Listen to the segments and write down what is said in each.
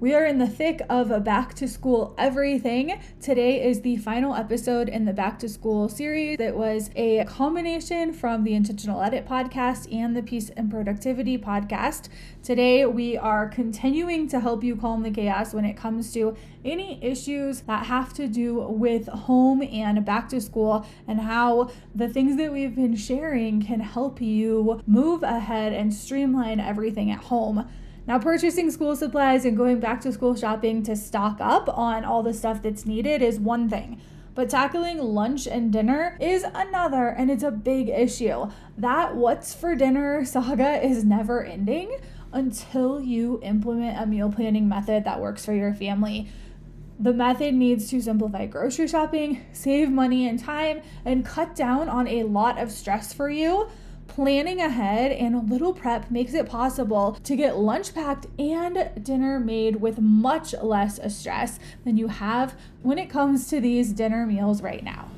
We are in the thick of a back to school everything. Today is the final episode in the back to school series. It was a combination from the Intentional Edit podcast and the Peace and Productivity podcast. Today, we are continuing to help you calm the chaos when it comes to any issues that have to do with home and back to school and how the things that we've been sharing can help you move ahead and streamline everything at home. Now, purchasing school supplies and going back to school shopping to stock up on all the stuff that's needed is one thing. But tackling lunch and dinner is another, and it's a big issue. That what's for dinner saga is never ending until you implement a meal planning method that works for your family. The method needs to simplify grocery shopping, save money and time, and cut down on a lot of stress for you planning ahead and a little prep makes it possible to get lunch packed and dinner made with much less stress than you have when it comes to these dinner meals right now.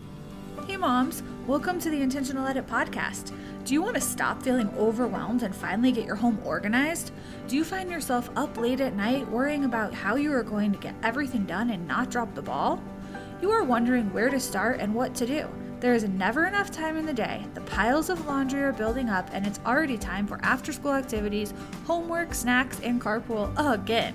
Hey, moms, welcome to the Intentional Edit podcast. Do you want to stop feeling overwhelmed and finally get your home organized? Do you find yourself up late at night worrying about how you are going to get everything done and not drop the ball? You are wondering where to start and what to do. There is never enough time in the day. The piles of laundry are building up, and it's already time for after school activities, homework, snacks, and carpool again.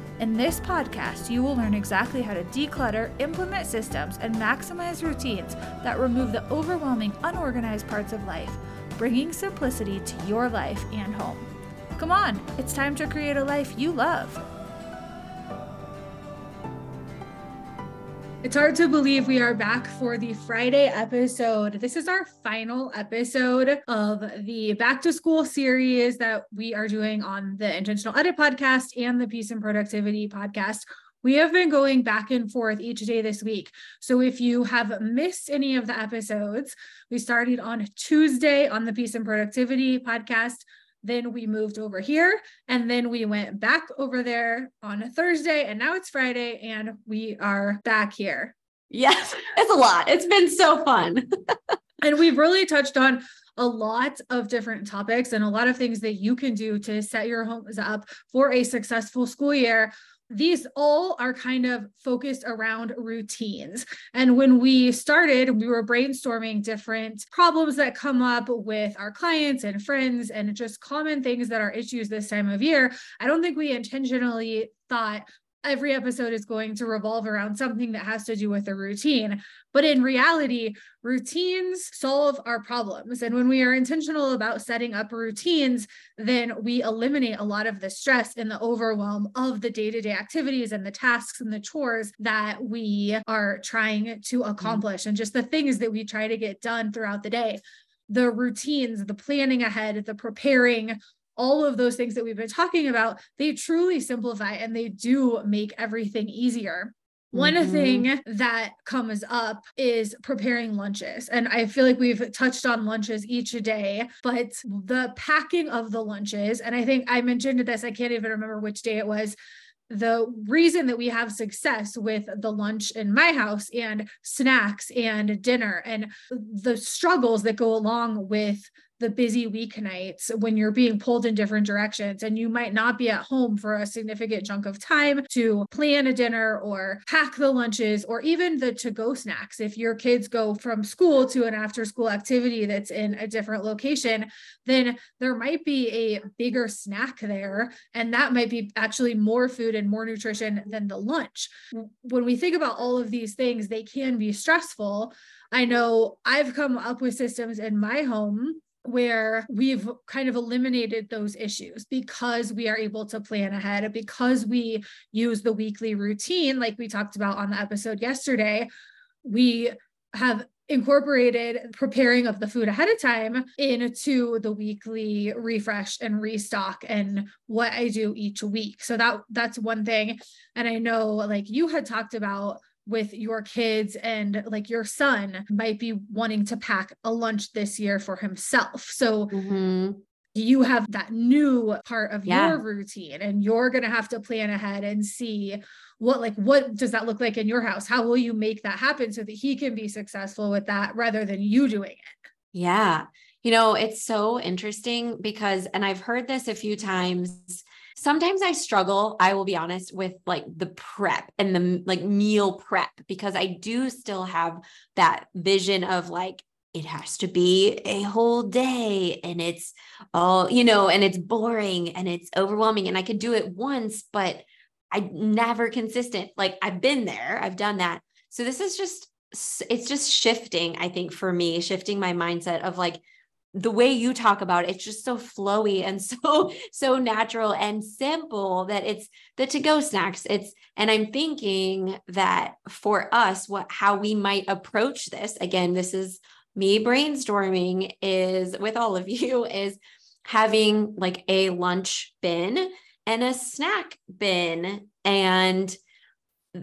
In this podcast, you will learn exactly how to declutter, implement systems, and maximize routines that remove the overwhelming, unorganized parts of life, bringing simplicity to your life and home. Come on, it's time to create a life you love. It's hard to believe we are back for the Friday episode. This is our final episode of the back to school series that we are doing on the Intentional Edit podcast and the Peace and Productivity podcast. We have been going back and forth each day this week. So if you have missed any of the episodes, we started on Tuesday on the Peace and Productivity podcast. Then we moved over here and then we went back over there on a Thursday and now it's Friday and we are back here. Yes, it's a lot. It's been so fun. and we've really touched on a lot of different topics and a lot of things that you can do to set your homes up for a successful school year these all are kind of focused around routines. And when we started, we were brainstorming different problems that come up with our clients and friends and just common things that are issues this time of year. I don't think we intentionally thought every episode is going to revolve around something that has to do with a routine. But in reality, routines solve our problems. And when we are intentional about setting up routines, then we eliminate a lot of the stress and the overwhelm of the day to day activities and the tasks and the chores that we are trying to mm-hmm. accomplish and just the things that we try to get done throughout the day. The routines, the planning ahead, the preparing, all of those things that we've been talking about, they truly simplify and they do make everything easier. One mm-hmm. thing that comes up is preparing lunches. And I feel like we've touched on lunches each day, but the packing of the lunches, and I think I mentioned this, I can't even remember which day it was. The reason that we have success with the lunch in my house and snacks and dinner and the struggles that go along with the busy weeknights when you're being pulled in different directions and you might not be at home for a significant chunk of time to plan a dinner or pack the lunches or even the to go snacks. If your kids go from school to an after school activity that's in a different location, then there might be a bigger snack there. And that might be actually more food and more nutrition than the lunch. When we think about all of these things, they can be stressful. I know I've come up with systems in my home where we've kind of eliminated those issues because we are able to plan ahead, because we use the weekly routine, like we talked about on the episode yesterday. We have incorporated preparing of the food ahead of time into the weekly refresh and restock and what I do each week. So that that's one thing and I know like you had talked about with your kids and like your son might be wanting to pack a lunch this year for himself. So mm-hmm. you have that new part of yeah. your routine and you're going to have to plan ahead and see what like what does that look like in your house? How will you make that happen so that he can be successful with that rather than you doing it? Yeah. You know, it's so interesting because and I've heard this a few times sometimes I struggle, I will be honest, with like the prep and the like meal prep because I do still have that vision of like, it has to be a whole day and it's all, you know, and it's boring and it's overwhelming. And I could do it once, but I never consistent. Like I've been there, I've done that. So this is just, it's just shifting, I think, for me, shifting my mindset of like, the way you talk about it, it's just so flowy and so so natural and simple that it's the to go snacks. It's and i'm thinking that for us what how we might approach this again this is me brainstorming is with all of you is having like a lunch bin and a snack bin and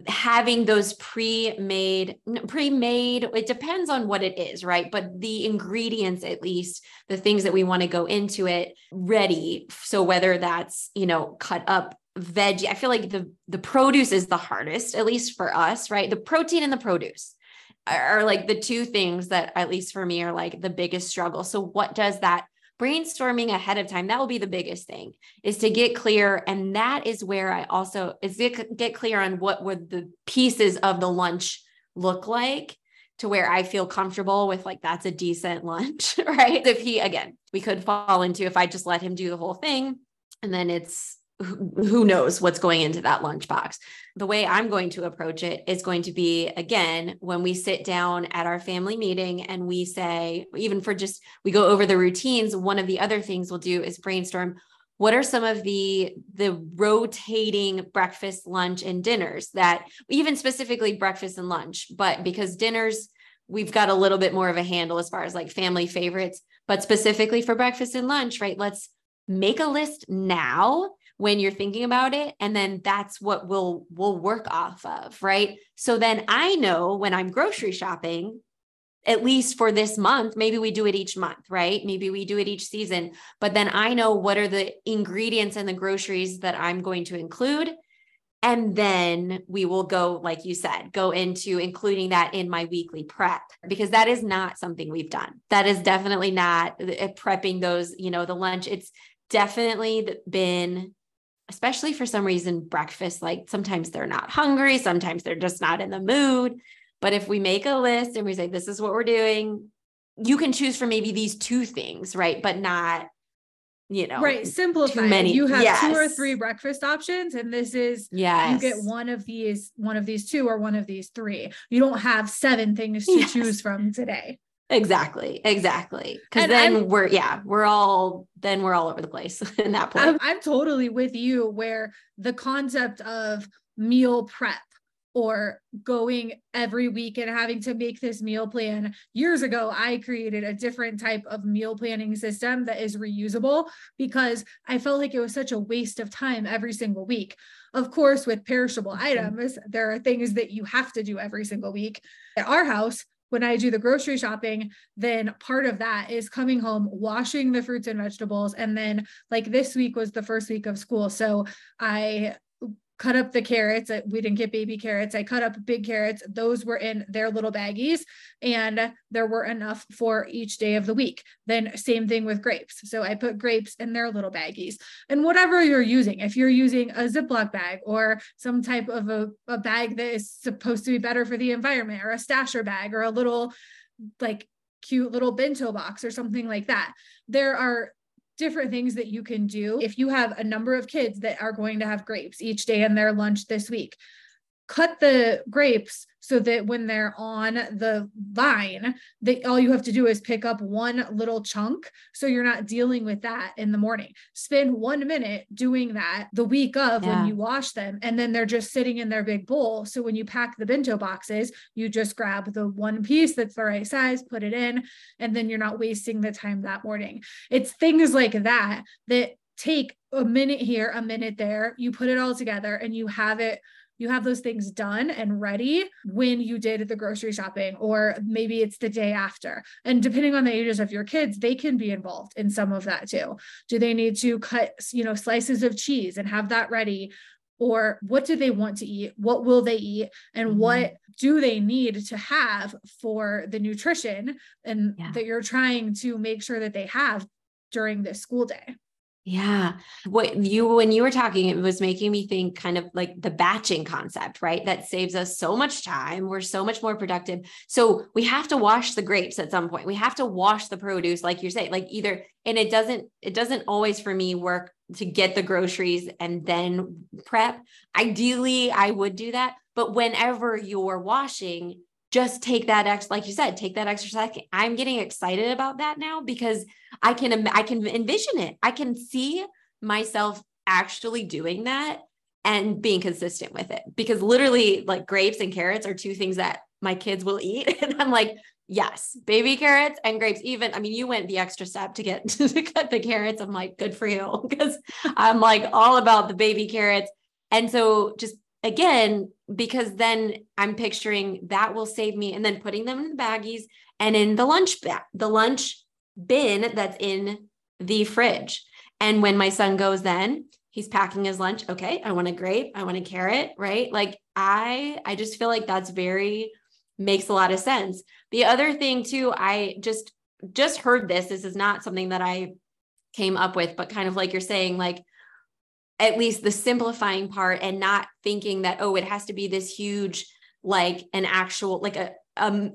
having those pre-made pre-made it depends on what it is right? But the ingredients at least the things that we want to go into it ready. So whether that's you know cut up veggie i feel like the the produce is the hardest at least for us right? The protein and the produce are, are like the two things that at least for me are like the biggest struggle. So what does that brainstorming ahead of time that will be the biggest thing is to get clear. And that is where i also is get clear on what would the pieces of the lunch look like to where i feel comfortable with like that's a decent lunch right? If he again we could fall into if i just let him do the whole thing and then it's who knows what's going into that lunchbox. The way I'm going to approach it is going to be again, when we sit down at our family meeting and we say, even for just, we go over the routines, one of the other things we'll do is brainstorm what are some of the the rotating breakfast lunch and dinners that even specifically breakfast and lunch but because dinners we've got a little bit more of a handle as far as like family favorites but specifically for breakfast and lunch right let's make a list now when you're thinking about it and then that's what we'll we'll work off of right? So then i know when i'm grocery shopping at least for this month maybe we do it each month right? Maybe we do it each season but then i know what are the ingredients and the groceries that i'm going to include and then we will go like you said go into including that in my weekly prep because that is not something we've done. That is definitely not uh, prepping those you know the lunch. It's definitely been especially for some reason, breakfast, like sometimes they're not hungry, sometimes they're just not in the mood. But if we make a list and we say, this is what we're doing, you can choose from maybe these two things, right? But not, you know, right. Simplify. Many. You have yes. two or three breakfast options, and this is, yeah, you get one of these, one of these two, or one of these three. You don't have seven things to yes. choose from today. Exactly. Exactly. Cause and then I'm, we're, yeah, we're all, then we're all over the place in that point. I'm, I'm totally with you where the concept of meal prep or going every week and having to make this meal plan. Years ago, I created a different type of meal planning system that is reusable because I felt like it was such a waste of time every single week. Of course, with perishable items, there are things that you have to do every single week. At our house, when I do the grocery shopping, then part of that is coming home, washing the fruits and vegetables. And then, like, this week was the first week of school. So I cut up the carrots. Uh, we didn't get baby carrots. I cut up big carrots. Those were in their little baggies, and there were enough for each day of the week. Then, same thing with grapes. So I put grapes in their little baggies. And whatever you're using, if you're using a Ziploc bag or some type of a, a bag that is supposed to be better for the environment, or a stasher bag, or a little like cute little bento box or something like that. There are different things that you can do. If you have a number of kids that are going to have grapes each day in their lunch this week, cut the grapes so that when they're on the vine that all you have to do is pick up one little chunk. So you're not dealing with that in the morning. Spend one minute doing that the week of yeah. when you wash them and then they're just sitting in their big bowl. So when you pack the bento boxes you just grab the one piece that's the right size put it in and then you're not wasting the time that morning. It's things like that that take a minute here a minute there. You put it all together and you have it you have those things done and ready when you did the grocery shopping, or maybe it's the day after. And depending on the ages of your kids, they can be involved in some of that too. Do they need to cut, you know, slices of cheese and have that ready? Or what do they want to eat? What will they eat? And mm-hmm. what do they need to have for the nutrition and yeah. that you're trying to make sure that they have during this school day? Yeah. What you, when you were talking, it was making me think kind of like the batching concept, right? That saves us so much time. We're so much more productive. So we have to wash the grapes at some point. We have to wash the produce, like you're saying, like either, and it doesn't, it doesn't always for me work to get the groceries and then prep. Ideally, I would do that. But whenever you're washing, just take that ex like you said take that second i'm getting excited about that now because i can i can envision it. I can see myself actually doing that and being consistent with it because literally like grapes and carrots are two things that my kids will eat. And i'm like yes baby carrots and grapes. Even i mean you went the extra step to get to cut the carrots. I'm like good for you because i'm like all about the baby carrots. And so just again, because then I'm picturing that will save me and then putting them in the baggies and in the lunch bag, the lunch bin that's in the fridge. And when my son goes then, he's packing his lunch. Okay, I want a grape, I want a carrot, right? Like I I just feel like that's very makes a lot of sense. The other thing too, I just just heard this. This is not something that I came up with, but kind of like you're saying like at least the simplifying part and not thinking that oh it has to be this huge like an actual like a um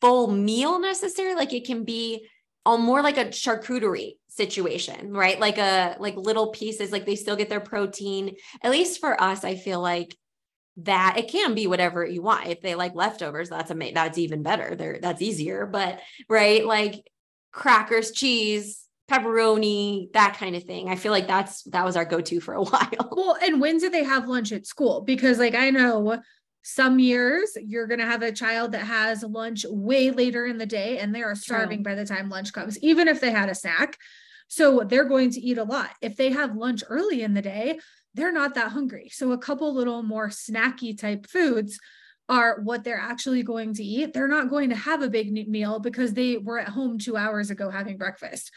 full meal necessarily. Like it can be all more like a charcuterie situation right? Like a like little pieces like they still get their protein. At least for us i feel like that it can be whatever you want. If they like leftovers that's a that's even better. There that's easier but right? Like crackers cheese pepperoni, that kind of thing. I feel like that's that was our go-to for a while. Well, and when do they have lunch at school? Because like I know some years you're going to have a child that has lunch way later in the day and they are starving True. by the time lunch comes, even if they had a snack. So they're going to eat a lot. If they have lunch early in the day, they're not that hungry. So a couple little more snacky type foods are what they're actually going to eat. They're not going to have a big meal because they were at home two hours ago having breakfast.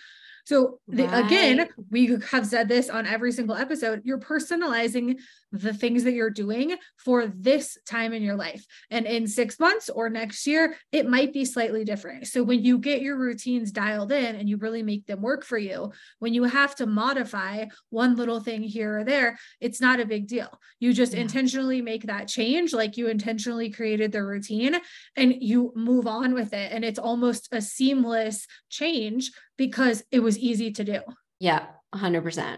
So the, right. again, we have said this on every single episode. You're personalizing the things that you're doing for this time in your life. And in six months or next year, it might be slightly different. So when you get your routines dialed in and you really make them work for you, when you have to modify one little thing here or there, it's not a big deal. You just yeah. intentionally make that change, like you intentionally created the routine and you move on with it. And it's almost a seamless change because it was easy to do. Yeah, 100%.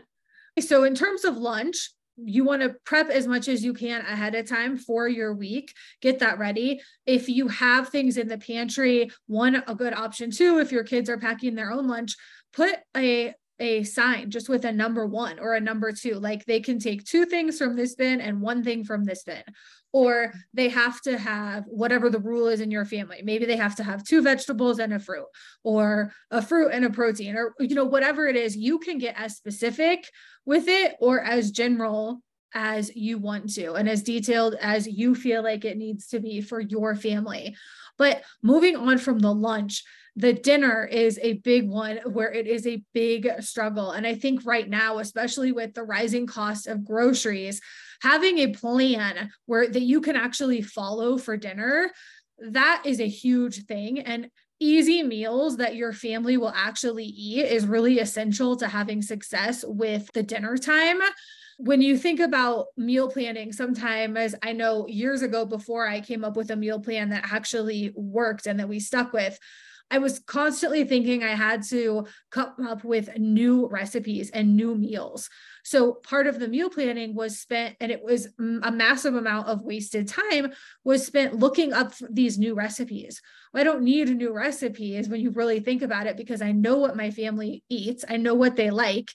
So, in terms of lunch, you want to prep as much as you can ahead of time for your week get that ready if you have things in the pantry one a good option too if your kids are packing their own lunch put a a sign just with a number one or a number two like they can take two things from this bin and one thing from this bin or they have to have whatever the rule is in your family. Maybe they have to have two vegetables and a fruit, or a fruit and a protein, or you know, whatever it is, you can get as specific with it or as general as you want to and as detailed as you feel like it needs to be for your family. But moving on from the lunch, the dinner is a big one where it is a big struggle. And I think right now, especially with the rising cost of groceries, having a plan where that you can actually follow for dinner, that is a huge thing. And easy meals that your family will actually eat is really essential to having success with the dinner time when you think about meal planning, sometimes I know years ago before I came up with a meal plan that actually worked and that we stuck with, I was constantly thinking I had to come up with new recipes and new meals. So part of the meal planning was spent, and it was mm, a massive amount of wasted time was spent looking up these new recipes. I don't need new recipes when you really think about it because I know what my family eats, I know what they like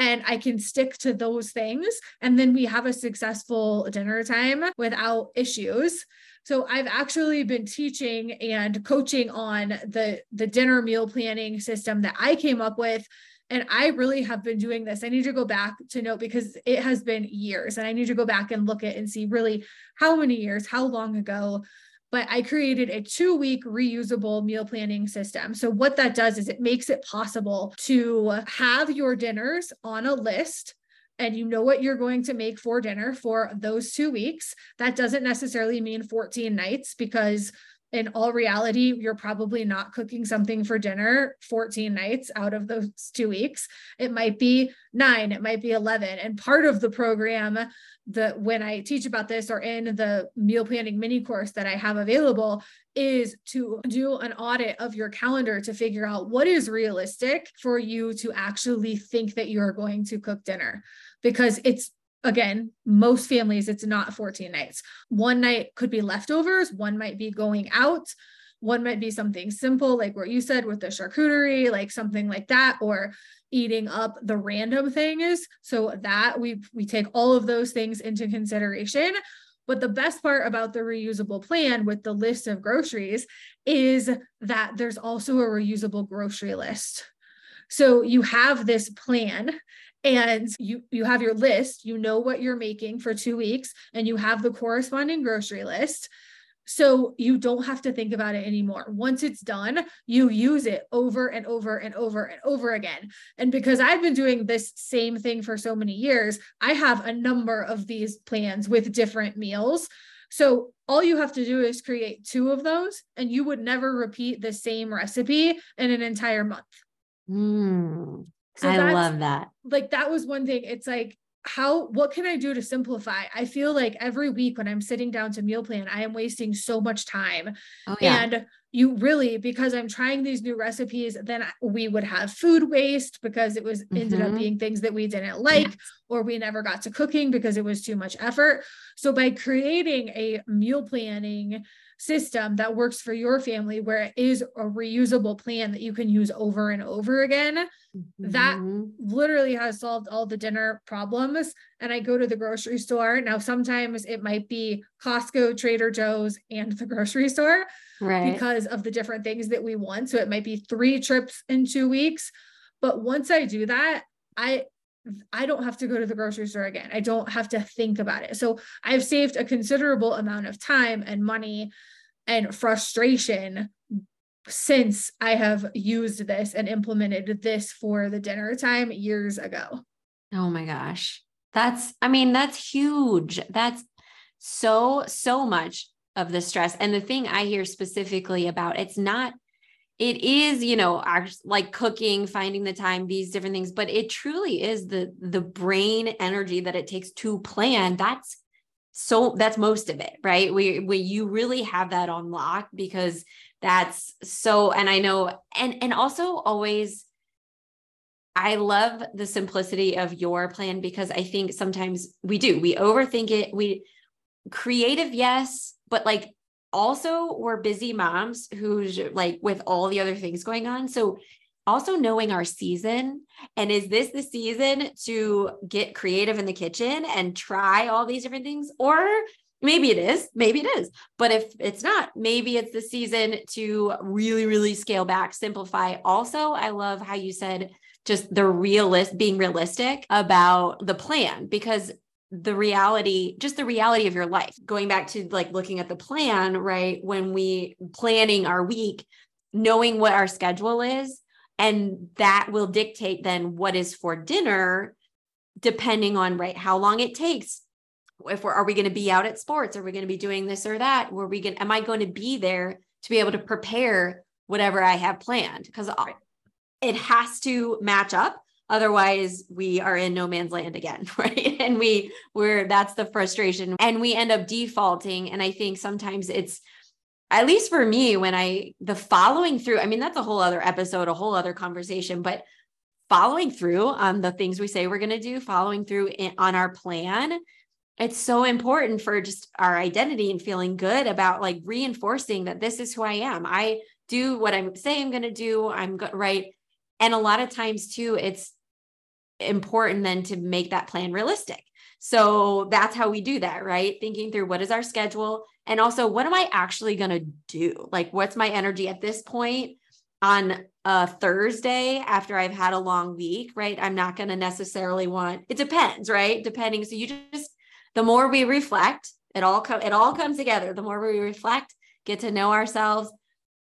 and I can stick to those things. And then we have a successful dinner time without issues. So I've actually been teaching and coaching on the the dinner meal planning system that I came up with And I really have been doing this. I need to go back to note because it has been years and I need to go back and look at and see really how many years, how long ago. But I created a two week reusable meal planning system. So, what that does is it makes it possible to have your dinners on a list and you know what you're going to make for dinner for those two weeks. That doesn't necessarily mean 14 nights because in all reality, you're probably not cooking something for dinner 14 nights out of those two weeks. It might be nine, it might be 11. And part of the program that when I teach about this or in the meal planning mini course that I have available is to do an audit of your calendar to figure out what is realistic for you to actually think that you're going to cook dinner because it's again, most families, it's not 14 nights. One night could be leftovers, one might be going out, one might be something simple, like what you said with the charcuterie, like something like that, or eating up the random things. So that we we take all of those things into consideration. But the best part about the reusable plan with the list of groceries is that there's also a reusable grocery list. So you have this plan and you you have your list you know what you're making for 2 weeks and you have the corresponding grocery list. So you don't have to think about it anymore. Once it's done you use it over and over and over and over again. And because i've been doing this same thing for so many years i have a number of these plans with different meals. So all you have to do is create two of those and you would never repeat the same recipe in an entire month. Mm. So I love that. Like that was one thing. It's like how what can I do to simplify? I feel like every week when I'm sitting down to meal plan, I am wasting so much time. Oh, yeah. And you really because I'm trying these new recipes, then we would have food waste because it was mm-hmm. ended up mm-hmm. being things that we didn't like yes. or we never got to cooking because it was too much effort. So by creating a meal planning system that works for your family where it is a reusable plan that you can use over and over again mm-hmm. that literally has solved all the dinner problems. And i go to the grocery store. Now sometimes it might be costco trader joe's and the grocery store right. because of the different things that we want. So it might be three trips in two weeks. But once i do that i I don't have to go to the grocery store again. I don't have to think about it. So I've saved a considerable amount of time and money and frustration since I have used this and implemented this for the dinner time years ago. Oh my gosh. That's, I mean, that's huge. That's so, so much of the stress. And the thing I hear specifically about it's not it is you know like cooking finding the time these different things but it truly is the the brain energy that it takes to plan that's so that's most of it right we we you really have that on lock because that's so and i know and and also always I love the simplicity of your plan because I think sometimes we do. We overthink it. We creative, yes, but like also we're busy moms who's like with all the other things going on. So also knowing our season and is this the season to get creative in the kitchen and try all these different things? Or maybe it is maybe it is. But if it's not maybe it's the season to really really scale back simplify. Also i love how you said just the realist being realistic about the plan because the reality just the reality of your life. Going back to like looking at the plan right? When we planning our week knowing what our schedule is and that will dictate then what is for dinner depending on right how long it takes. If we're are we going to be out at sports? Are we going to be doing this or that? Were we going am i going to be there to be able to prepare whatever i have planned? Because it has to match up otherwise we are in no man's land again right? And we we're that's the frustration. And we end up defaulting. And i think sometimes it's at least for me when i the following through i mean that's a whole other episode a whole other conversation but following through on the things we say we're going to do following through in, on our plan it's so important for just our identity and feeling good about like reinforcing that this is who i am. I do what i'm saying i'm going to do. I'm good right? And a lot of times too it's important then to make that plan realistic. So that's how we do that, right? Thinking through what is our schedule and also what am I actually going to do? Like, what's my energy at this point? on a Thursday after I've had a long week, right? I'm not going to necessarily want it depends, right? Depending. So you just the more we reflect, it all co- it all comes together. The more we reflect, get to know ourselves,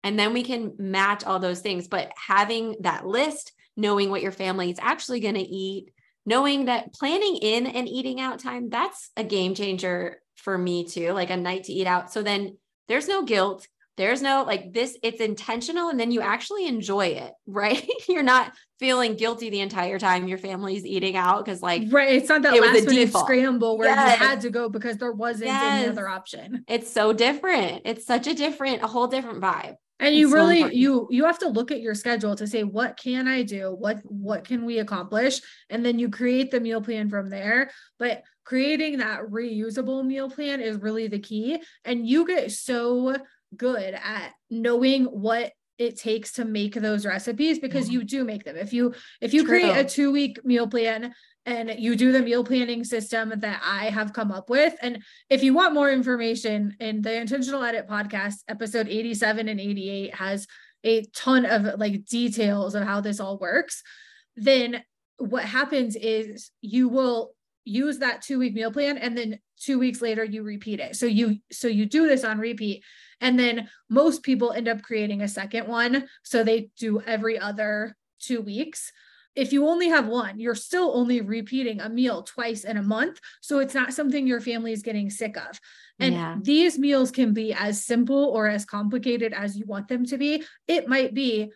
and then we can match all those things. But having that list, knowing what your family is actually going to eat, knowing that planning in and eating out time, that's a game changer for me too, like a night to eat out. So then there's no guilt there's no like this, it's intentional and then you actually enjoy it, right? You're not feeling guilty the entire time your family's eating out because like right. It's not that it last minute scramble where yes. you had to go because there wasn't yes. any other option. It's so different. It's such a different, a whole different vibe and you really so you you have to look at your schedule to say what can i do? What what can we accomplish? And then you create the meal plan from there. But creating that reusable meal plan is really the key. And you get so good at knowing what it takes to make those recipes because you do make them. If you if you True. create a 2 week meal plan and you do the meal planning system that I have come up with and if you want more information in the intentional edit podcast episode 87 and 88 has a ton of like details of how this all works then what happens is you will use that 2 week meal plan and then 2 weeks later you repeat it. So you so you do this on repeat and then most people end up creating a second one. So they do every other two weeks. If you only have one, you're still only repeating a meal twice in a month. So it's not something your family is getting sick of. And yeah. these meals can be as simple or as complicated as you want them to be. It might be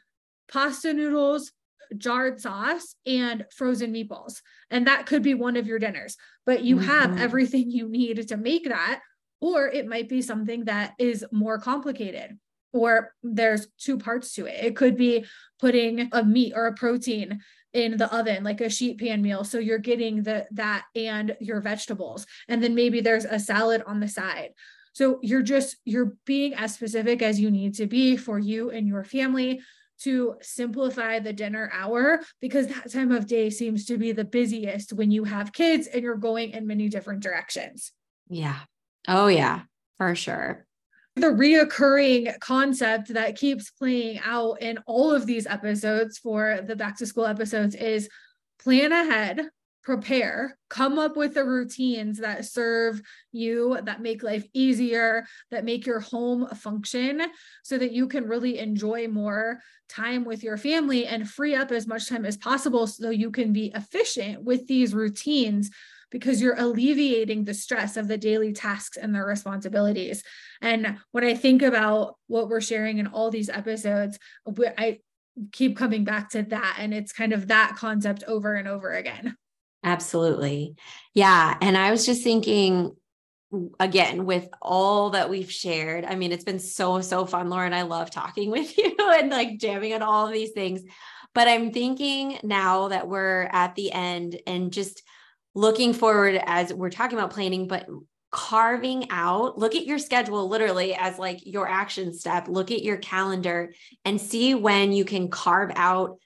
pasta noodles, jarred sauce, and frozen meatballs. And that could be one of your dinners, but you mm-hmm. have everything you need to make that or it might be something that is more complicated or there's two parts to it. It could be putting a meat or a protein in the oven like a sheet pan meal so you're getting the that and your vegetables and then maybe there's a salad on the side so you're just you're being as specific as you need to be for you and your family to simplify the dinner hour because that time of day seems to be the busiest when you have kids and you're going in many different directions. Yeah. Oh, yeah, for sure. The reoccurring concept that keeps playing out in all of these episodes for the back to school episodes is plan ahead, prepare, come up with the routines that serve you, that make life easier, that make your home function so that you can really enjoy more time with your family and free up as much time as possible so you can be efficient with these routines because you're alleviating the stress of the daily tasks and their responsibilities. And when I think about what we're sharing in all these episodes, I keep coming back to that. And it's kind of that concept over and over again. Absolutely. Yeah. And I was just thinking, again with all that we've shared i mean it's been so so fun lauren i love talking with you and like jamming on all of these things but i'm thinking now that we're at the end and just looking forward as we're talking about planning, but carving out, look at your schedule literally as like your action step, look at your calendar and see when you can carve out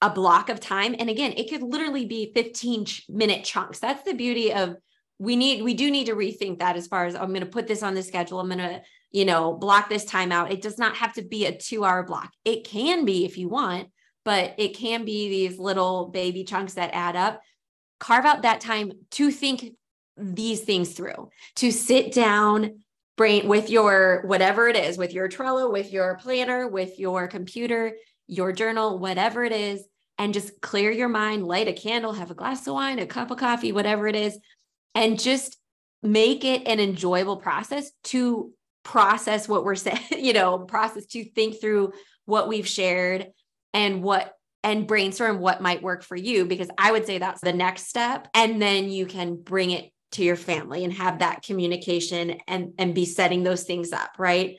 a block of time. And again, it could literally be 15 minute chunks. That's the beauty of we need, we do need to rethink that as far as I'm going to put this on the schedule. I'm going to, you know, block this time out. It does not have to be a two hour block. It can be if you want, but it can be these little baby chunks that add up carve out that time to think these things through, to sit down, brain with your whatever it is, with your Trello, with your planner, with your computer, your journal, whatever it is, and just clear your mind, light a candle, have a glass of wine, a cup of coffee, whatever it is, and just make it an enjoyable process to process what we're saying, you know, process to think through what we've shared and what and brainstorm what might work for you because I would say that's the next step and then you can bring it to your family and have that communication and and be setting those things up, right?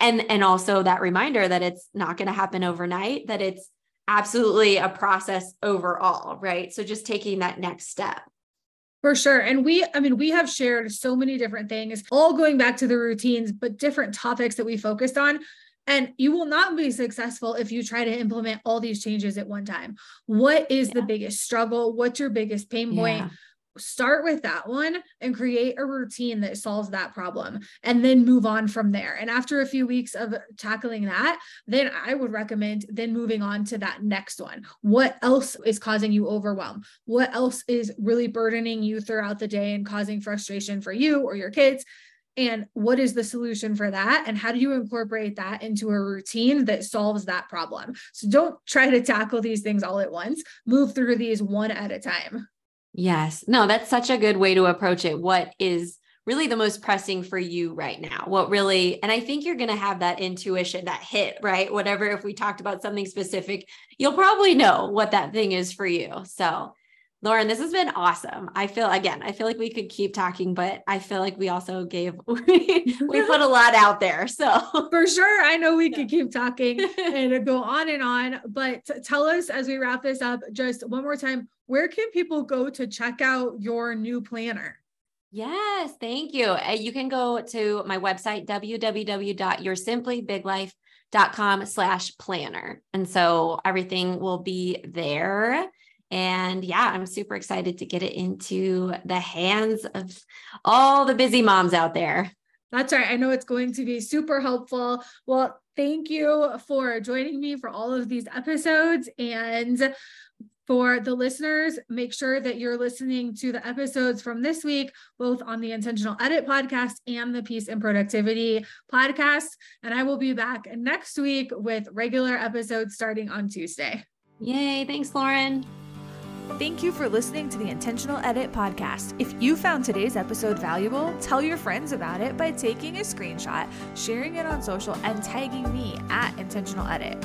And and also that reminder that it's not going to happen overnight, that it's absolutely a process overall, right? So just taking that next step. For sure. And we, I mean, we have shared so many different things, all going back to the routines, but different topics that we focused on. And you will not be successful if you try to implement all these changes at one time. What is yeah. the biggest struggle? What's your biggest pain point? Yeah. start with that one and create a routine that solves that problem and then move on from there and after a few weeks of tackling that then i would recommend then moving on to that next one what else is causing you overwhelm what else is really burdening you throughout the day and causing frustration for you or your kids and what is the solution for that and how do you incorporate that into a routine that solves that problem so don't try to tackle these things all at once move through these one at a time Yes. No, that's such a good way to approach it. What is really the most pressing for you right now? What really, and I think you're going to have that intuition, that hit, right? Whatever, if we talked about something specific, you'll probably know what that thing is for you. So, Lauren, this has been awesome. I feel again, I feel like we could keep talking, but I feel like we also gave we, we put a lot out there. So for sure, I know we could keep talking and go on and on. But tell us as we wrap this up, just one more time, where can people go to check out your new planner? Yes, thank you. Uh, you can go to my website, www.yoursimplybiglife.com slash planner. And so everything will be there. And yeah, I'm super excited to get it into the hands of all the busy moms out there. That's right. I know it's going to be super helpful. Well, thank you for joining me for all of these episodes. And for the listeners, make sure that you're listening to the episodes from this week, both on the Intentional Edit podcast and the Peace and Productivity podcast. And I will be back next week with regular episodes starting on Tuesday. Yay. Thanks, Lauren. Thank you for listening to the Intentional Edit podcast. If you found today's episode valuable, tell your friends about it by taking a screenshot, sharing it on social, and tagging me at Intentional Edit.